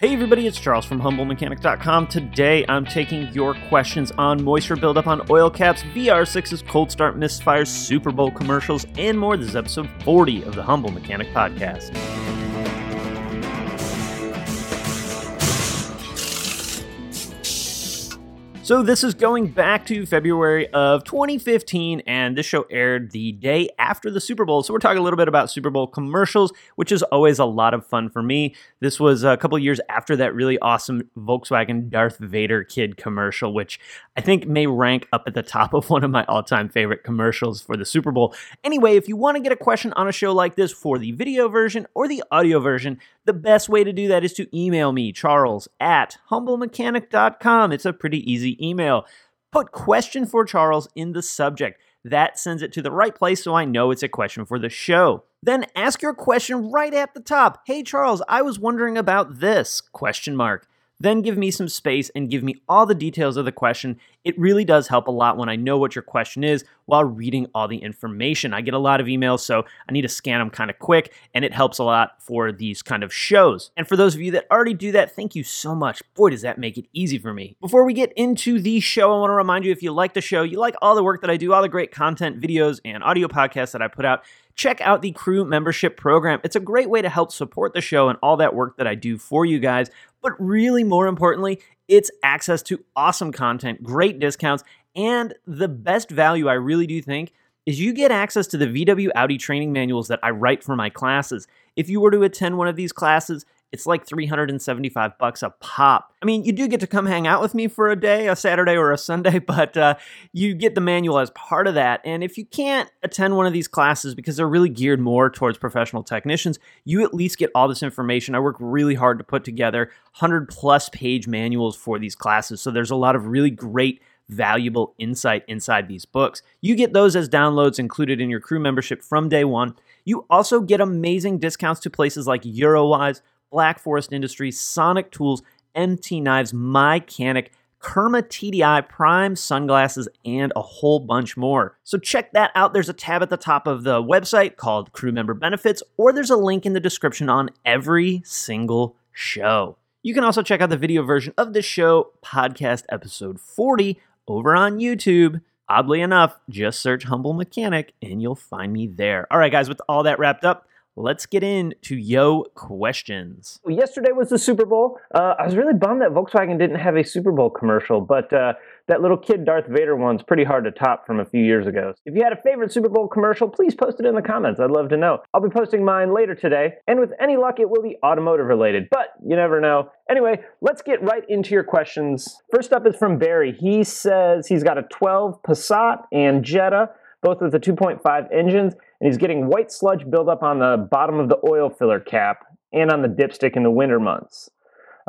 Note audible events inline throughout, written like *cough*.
Hey everybody, it's Charles from HumbleMechanic.com. Today I'm taking your questions on moisture buildup on oil caps, VR6's cold start misfires, Super Bowl commercials, and more. This is episode 40 of the Humble Mechanic Podcast. So this is going back to February of 2015, and this show aired the day after the Super Bowl. So we're talking a little bit about Super Bowl commercials, which is always a lot of fun for me. This was a couple years after that really awesome Volkswagen Darth Vader kid commercial, which I think may rank up at the top of one of my all-time favorite commercials for the Super Bowl. Anyway, if you want to get a question on a show like this for the video version or the audio version, the best way to do that is to email me, charles at humblemechanic.com. It's a pretty easy email. Put question for Charles in the subject. That sends it to the right place so I know it's a question for the show. Then ask your question right at the top. Hey Charles, I was wondering about this question mark. Then give me some space and give me all the details of the question. It really does help a lot when I know what your question is while reading all the information. I get a lot of emails, so I need to scan them kind of quick, and it helps a lot for these kind of shows. And for those of you that already do that, thank you so much. Boy, does that make it easy for me. Before we get into the show, I want to remind you if you like the show, you like all the work that I do, all the great content, videos, and audio podcasts that I put out, check out the crew membership program. It's a great way to help support the show and all that work that I do for you guys. But really, more importantly, it's access to awesome content, great discounts, and the best value I really do think is you get access to the VW Audi training manuals that I write for my classes. If you were to attend one of these classes, it's like 375 bucks a pop. I mean, you do get to come hang out with me for a day, a Saturday or a Sunday, *laughs* but uh, you get the manual as part of that. And if you can't attend one of these classes because they're really geared more towards professional technicians, you at least get all this information. I work really hard to put together 100 plus page manuals for these classes. So there's a lot of really great valuable insight inside these books. You get those as downloads included in your crew membership from day one. You also get amazing discounts to places like Eurowise, Black Forest Industries, Sonic Tools, MT Knives, Mycanic, Kerma TDI, Prime sunglasses, and a whole bunch more. So check that out. There's a tab at the top of the website called Crew Member Benefits, or there's a link in the description on every single show. You can also check out the video version of this show, podcast episode 40, over on YouTube. Oddly enough, just search Humble Mechanic and you'll find me there. All right, guys, with all that wrapped up, let's get into yo questions. Well, yesterday was the Super Bowl. Uh, I was really bummed that Volkswagen didn't have a Super Bowl commercial, but uh, that little kid Darth Vader one's pretty hard to top from a few years ago. If you had a favorite Super Bowl commercial, please post it in the comments. I'd love to know. I'll be posting mine later today, and with any luck, it will be automotive related, but you never know. Anyway, let's get right into your questions. First up is from Barry. He says he's got a 12 Passat and Jetta, both with the 2.5 engines and he's getting white sludge buildup on the bottom of the oil filler cap and on the dipstick in the winter months.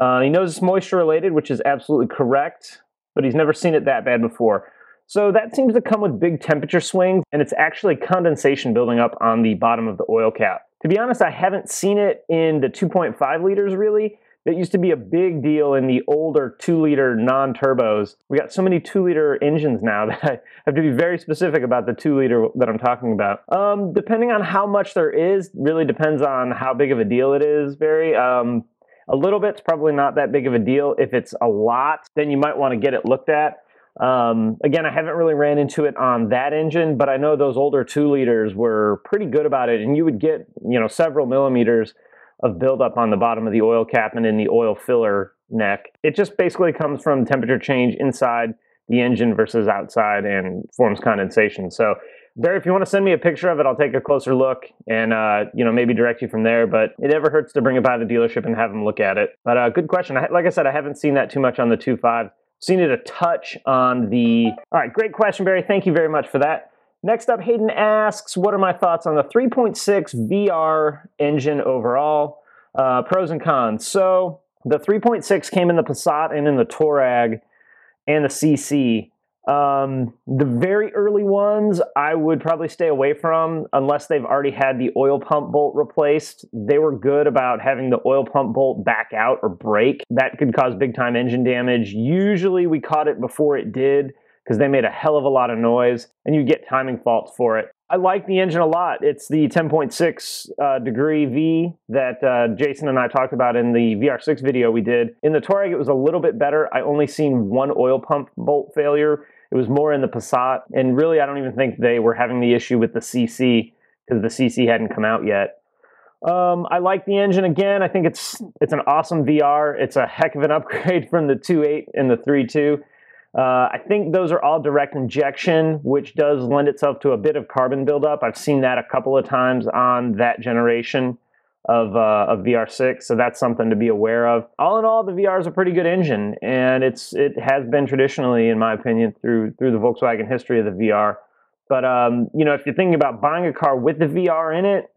Uh, he knows it's moisture related, which is absolutely correct, but he's never seen it that bad before. So that seems to come with big temperature swings, and it's actually condensation building up on the bottom of the oil cap. To be honest, I haven't seen it in the 2.5 liters really, that used to be a big deal in the older two liter non turbos. We got so many two liter engines now *laughs* that I have to be very specific about the two liter that I'm talking about. Um, depending on how much there is, really depends on how big of a deal it is, Barry. Um, a little bit's probably not that big of a deal. If it's a lot, then you might want to get it looked at. Um, again, I haven't really ran into it on that engine, but I know those older two liters were pretty good about it, and you would get you know several millimeters of buildup on the bottom of the oil cap and in the oil filler neck. It just basically comes from temperature change inside the engine versus outside and forms condensation. So, Barry, if you want to send me a picture of it, I'll take a closer look and uh, you know maybe direct you from there. But it never hurts to bring it by the dealership and have them look at it. But uh, good question. Like I said, I haven't seen that too much on the 2.5. Seen it a touch on the. All right, great question, Barry. Thank you very much for that. Next up, Hayden asks, what are my thoughts on the 3.6 VR engine overall? Uh, pros and cons. So the 3.6 came in the Passat and in the Touareg and the CC. Um, the very early ones I would probably stay away from unless they've already had the oil pump bolt replaced. They were good about having the oil pump bolt back out or break. That could cause big time engine damage. Usually we caught it before it did because they made a hell of a lot of noise and you get timing faults for it. I like the engine a lot. It's the 10.6 uh, degree V that uh, Jason and I talked about in the VR6 video we did. In the Touareg, it was a little bit better. I only seen one oil pump bolt failure. It was more in the Passat, and really, I don't even think they were having the issue with the CC because the CC hadn't come out yet. Um, I like the engine again. I think it's it's an awesome VR. It's a heck of an *laughs* upgrade from the 2.8 and the 3.2. Uh, I think those are all direct injection, which does lend itself to a bit of carbon buildup. I've seen that a couple of times on that generation of, uh, of VR6, so that's something to be aware of. All in all, the VR is a pretty good engine, and it's it has been traditionally, in my opinion, through through the Volkswagen history of the VR. But um, you know, if you're thinking about buying a car with the VR in it,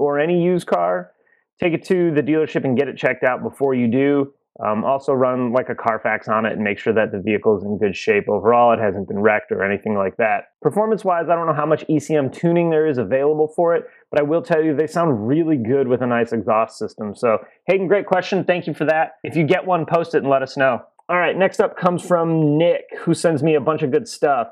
or any used car, take it to the dealership and get it checked out before you do. Um, also run like a Carfax on it and make sure that the vehicle is in good shape overall. It hasn't been wrecked or anything like that. Performance wise, I don't know how much ECM tuning there is available for it, but I will tell you they sound really good with a nice exhaust system. So Hayden, great question. Thank you for that. If you get one, post it and let us know. All right, next up comes from Nick, who sends me a bunch of good stuff.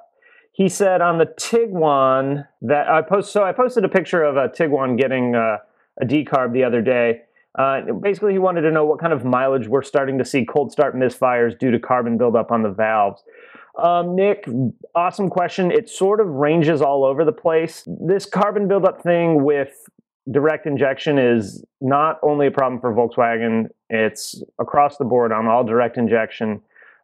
He said on the Tiguan that I post. So I posted a picture of a Tiguan getting uh, a decarb the other day uh, basically, he wanted to know what kind of mileage we're starting to see cold start misfires due to carbon buildup on the valves. Um, Nick, awesome question. It sort of ranges all over the place. This carbon buildup thing with direct injection is not only a problem for Volkswagen, it's across the board on all direct injection.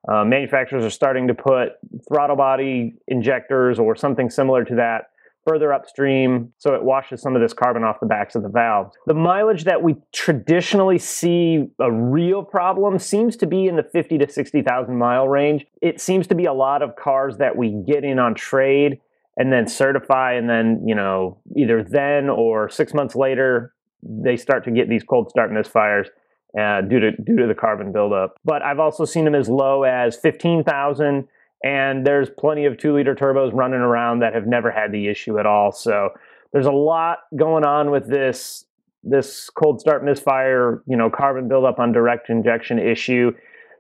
Uh, manufacturers are starting to put throttle body injectors or something similar to that further upstream so it washes some of this carbon off the backs of the valves. The mileage that we traditionally see a real problem seems to be in the 50 to 60,000 mile range. It seems to be a lot of cars that we get in on trade and then certify and then, you know, either then or 6 months later they start to get these cold start misfires. Uh, due to due to the carbon buildup, but I've also seen them as low as fifteen thousand and there's plenty of two liter turbos running around that have never had the issue at all. So there's a lot going on with this this cold start misfire, you know, carbon buildup on direct injection issue.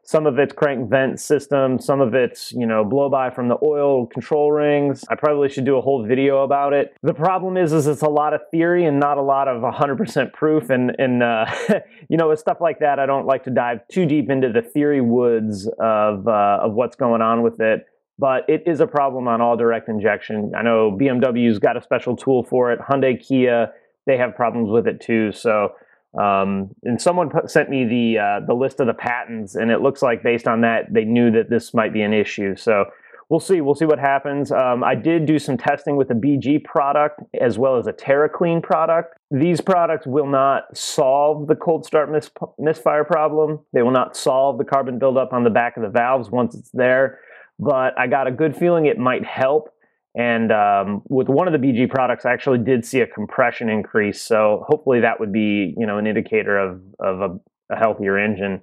Some of it's crank vent system, some of it's, you know, blow by from the oil control rings. I probably should do a whole video about it. The problem is, is it's a lot of theory and not a lot of 100% proof. And, and uh, *laughs* you know, with stuff like that, I don't like to dive too deep into the theory woods of, uh, of what's going on with it. But it is a problem on all direct injection. I know BMW's got a special tool for it. Hyundai, Kia, they have problems with it too. So um, and someone put, sent me the uh, the list of the patents, and it looks like based on that, they knew that this might be an issue. So we'll see. We'll see what happens. Um, I did do some testing with a BG product as well as a TerraClean product. These products will not solve the cold start mis- misfire problem. They will not solve the carbon buildup on the back of the valves once it's there. But I got a good feeling it might help and um, with one of the BG products, I actually did see a compression increase. So hopefully that would be, you know, an indicator of of a, a healthier engine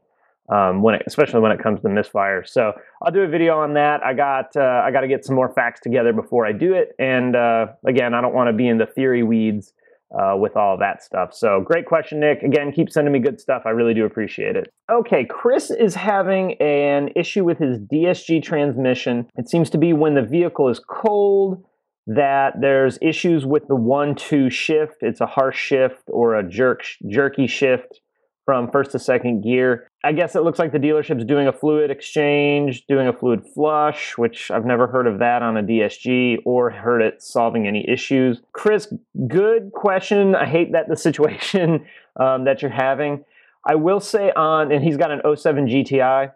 um, when, it, especially when it comes to misfires. So I'll do a video on that. I got uh, I got to get some more facts together before I do it. And uh, again, I don't want to be in the theory weeds uh, with all that stuff. So great question, Nick. Again, keep sending me good stuff. I really do appreciate it. Okay, Chris is having an issue with his DSG transmission. It seems to be when the vehicle is cold that there's issues with the one-two shift. It's a harsh shift or a jerk jerky shift from first to second gear. I guess it looks like the dealership's doing a fluid exchange, doing a fluid flush, which I've never heard of that on a DSG or heard it solving any issues. Chris, good question. I hate that the *laughs* situation um, that you're having. I will say on, and he's got an 07 GTI.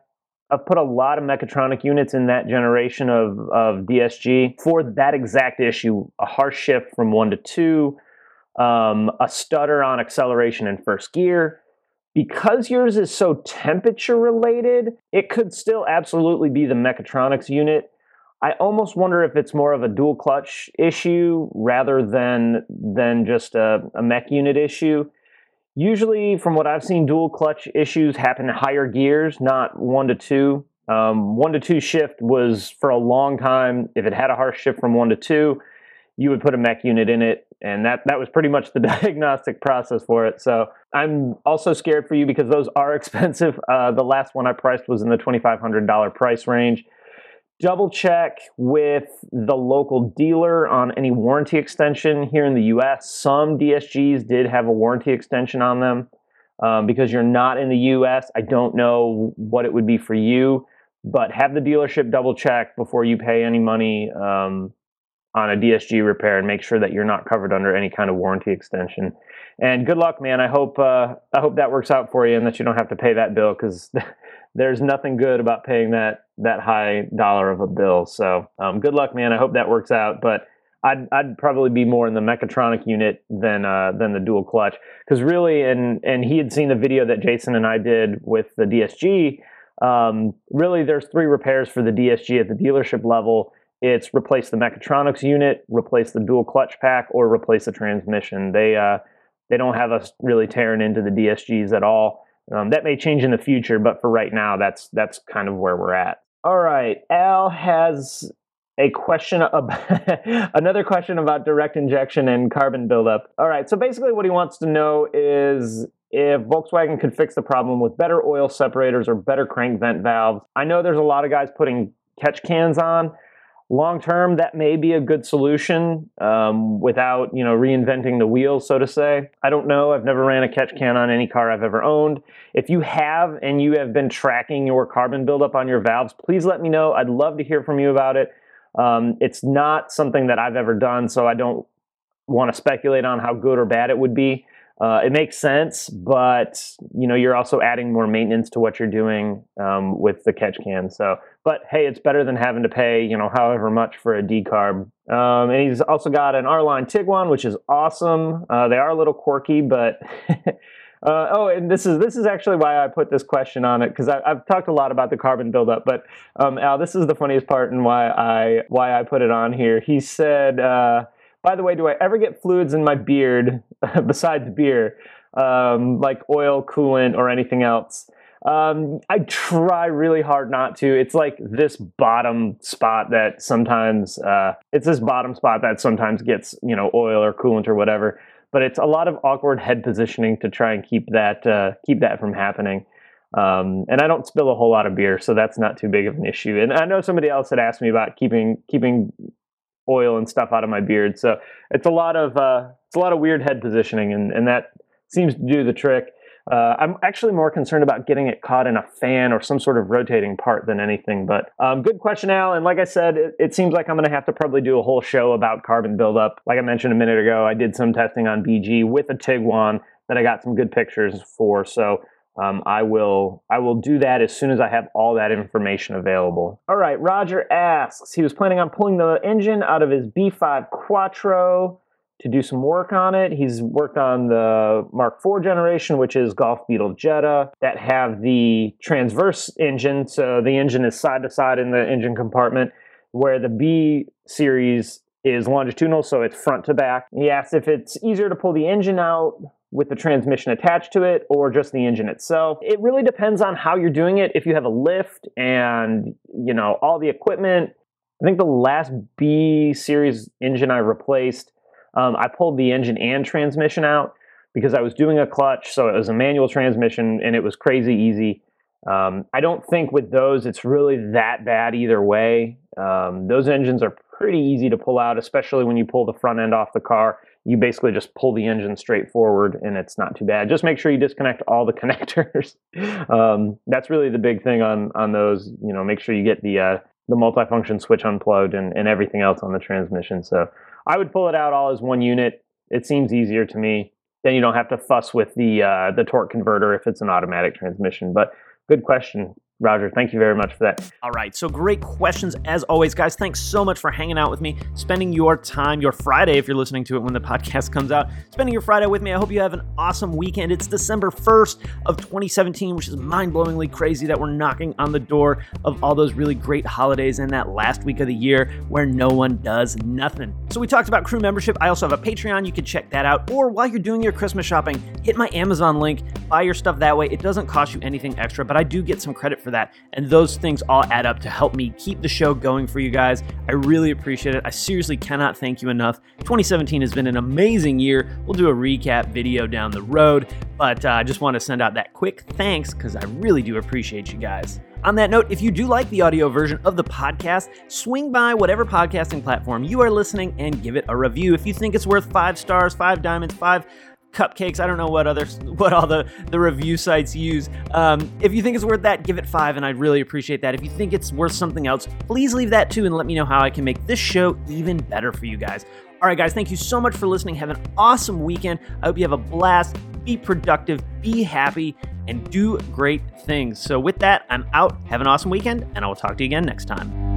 I've put a lot of mechatronic units in that generation of, of DSG for that exact issue a harsh shift from one to two, um, a stutter on acceleration in first gear because yours is so temperature related, it could still absolutely be the mechatronics unit. I almost wonder if it's more of a dual clutch issue rather than than just a, a mech unit issue. Usually, from what I've seen, dual clutch issues happen in higher gears, not one to two. Um, one to two shift was for a long time. If it had a harsh shift from one to two, you would put a mech unit in it and that that was pretty much the *laughs* diagnostic process for it so i'm also scared for you because those are *laughs* expensive uh, the last one i priced was in the $2500 price range double check with the local dealer on any warranty extension here in the US. Some DSGs did have a warranty extension on them. Um, because you're not in the US, I don't know what it would be for you, but have the dealership double check before you pay any money um, on a DSG repair and make sure that you're not covered under any kind of warranty extension. And good luck, man. I hope uh, I hope that works out for you and that you don't have to pay that bill because *laughs* there's nothing good about paying that that high dollar of a bill. So um, good luck, man. I hope that works out. But I'd, I'd probably be more in the mechatronic unit than uh, than the dual clutch because really, and and he had seen the video that Jason and I did with the DSG. Um, really, there's three repairs for the DSG at the dealership level. It's replace the mechatronics unit, replace the dual clutch pack, or replace the transmission. They uh, they don't have us really tearing into the DSGs at all. Um, that may change in the future, but for right now, that's that's kind of where we're at. All right, Al has a question *laughs* about another question about direct injection and carbon buildup. All right, so basically, what he wants to know is if Volkswagen could fix the problem with better oil separators or better crank vent valves. I know there's a lot of guys putting catch cans on long term that may be a good solution um, without you know reinventing the wheel so to say. I don't know. I've never ran a catch can on any car i've ever owned. If you have and you have been tracking your carbon buildup on your valves please let me know. I'd love to hear from you about it. Um, it's not something that i've ever done so i don't want to speculate on how good or bad it would be. Uh, it makes sense, but you know you're also adding more maintenance to what you're doing um, with the catch can. So, but hey, it's better than having to pay you know however much for a decarb. Um, and he's also got an R-line Tiguan, which is awesome. Uh, they are a little quirky, but *laughs* uh, oh, and this is this is actually why I put this question on it because I've talked a lot about the carbon buildup. But um, Al, this is the funniest part and why I why I put it on here. He said. Uh, by the way, do I ever get fluids in my beard *laughs* besides beer, um, like oil, coolant, or anything else? Um, I try really hard not to. It's like this bottom spot that sometimes uh, it's this bottom spot that sometimes gets you know oil or coolant or whatever. But it's a lot of awkward head positioning to try and keep that uh, keep that from happening. Um, and I don't spill a whole lot of beer, so that's not too big of an issue. And I know somebody else had asked me about keeping keeping oil and stuff out of my beard. So it's a lot of uh, it's a lot of weird head positioning, and, and that seems to do the trick. Uh, I'm actually more concerned about getting it caught in a fan or some sort of rotating part than anything. But um, good question, Al. And like I said, it, it seems like I'm going to have to probably do a whole show about carbon buildup. Like I mentioned a minute ago, I did some testing on BG with a Tiguan that I got some good pictures for. So um, I will I will do that as soon as I have all that information available. All right, Roger asks. He was planning on pulling the engine out of his B5 Quattro to do some work on it. He's worked on the Mark IV generation, which is Golf Beetle Jetta, that have the transverse engine. So the engine is side to side in the engine compartment, where the B series is longitudinal, so it's front to back. He asks if it's easier to pull the engine out with the transmission attached to it or just the engine itself. It really depends on how you're doing it. If you have a lift and, you know, all the equipment, I think the last B series engine I replaced, um, I pulled the engine and transmission out because I was doing a clutch, so it was a manual transmission and it was crazy easy. Um, I don't think with those it's really that bad either way. Um, those engines are pretty easy to pull out, especially when you pull the front end off the car you basically just pull the engine straight forward and it's not too bad. Just make sure you disconnect all the *laughs* connectors. um, that's really the big thing on on those. You know, make sure you get the uh, the multifunction switch unplugged and, and everything else on the transmission. So I would pull it out all as one unit. It seems easier to me. Then you don't have to fuss with the uh, the torque converter if it's an automatic transmission. But good question. Roger, thank you very much for that. All right, so great questions as always, guys. Thanks so much for hanging out with me, spending your time, your Friday, if you're listening to it when the podcast *laughs* comes out, spending your Friday with me. I hope you have an awesome weekend. It's December 1st of 2017, which is mind blowingly crazy that we're knocking on the door of all those really great holidays in that last week of the year where no one does nothing. So, we talked about crew membership. I also have a Patreon. You can check that out. Or while you're doing your Christmas shopping, hit my Amazon link, buy your stuff that way. It doesn't cost you anything extra, but I do get some credit for that. And those things all add up to help me keep the show going for you guys. I really appreciate it. I seriously cannot thank you enough. 2017 has been an amazing year. We'll do a recap video down the road, but uh, I just want to send out that quick thanks because I really do appreciate you guys. On that note, if you do like the audio version of the podcast, swing by whatever podcasting platform you are listening and give it a review. If you think it's worth five stars, five diamonds, five cupcakes. I don't know what other *laughs* what all the the review sites use. Um, if you think it's worth that, give it five, and I'd really appreciate that. If you think it's worth something else, please leave that too, and let me know how I can make this show even better for you guys. All right, guys, thank you so much for listening. Have an awesome weekend. I hope you have a blast. Be productive, be happy, and do great things. So, with that, I'm out. Have an awesome weekend, and I will talk to you again next time.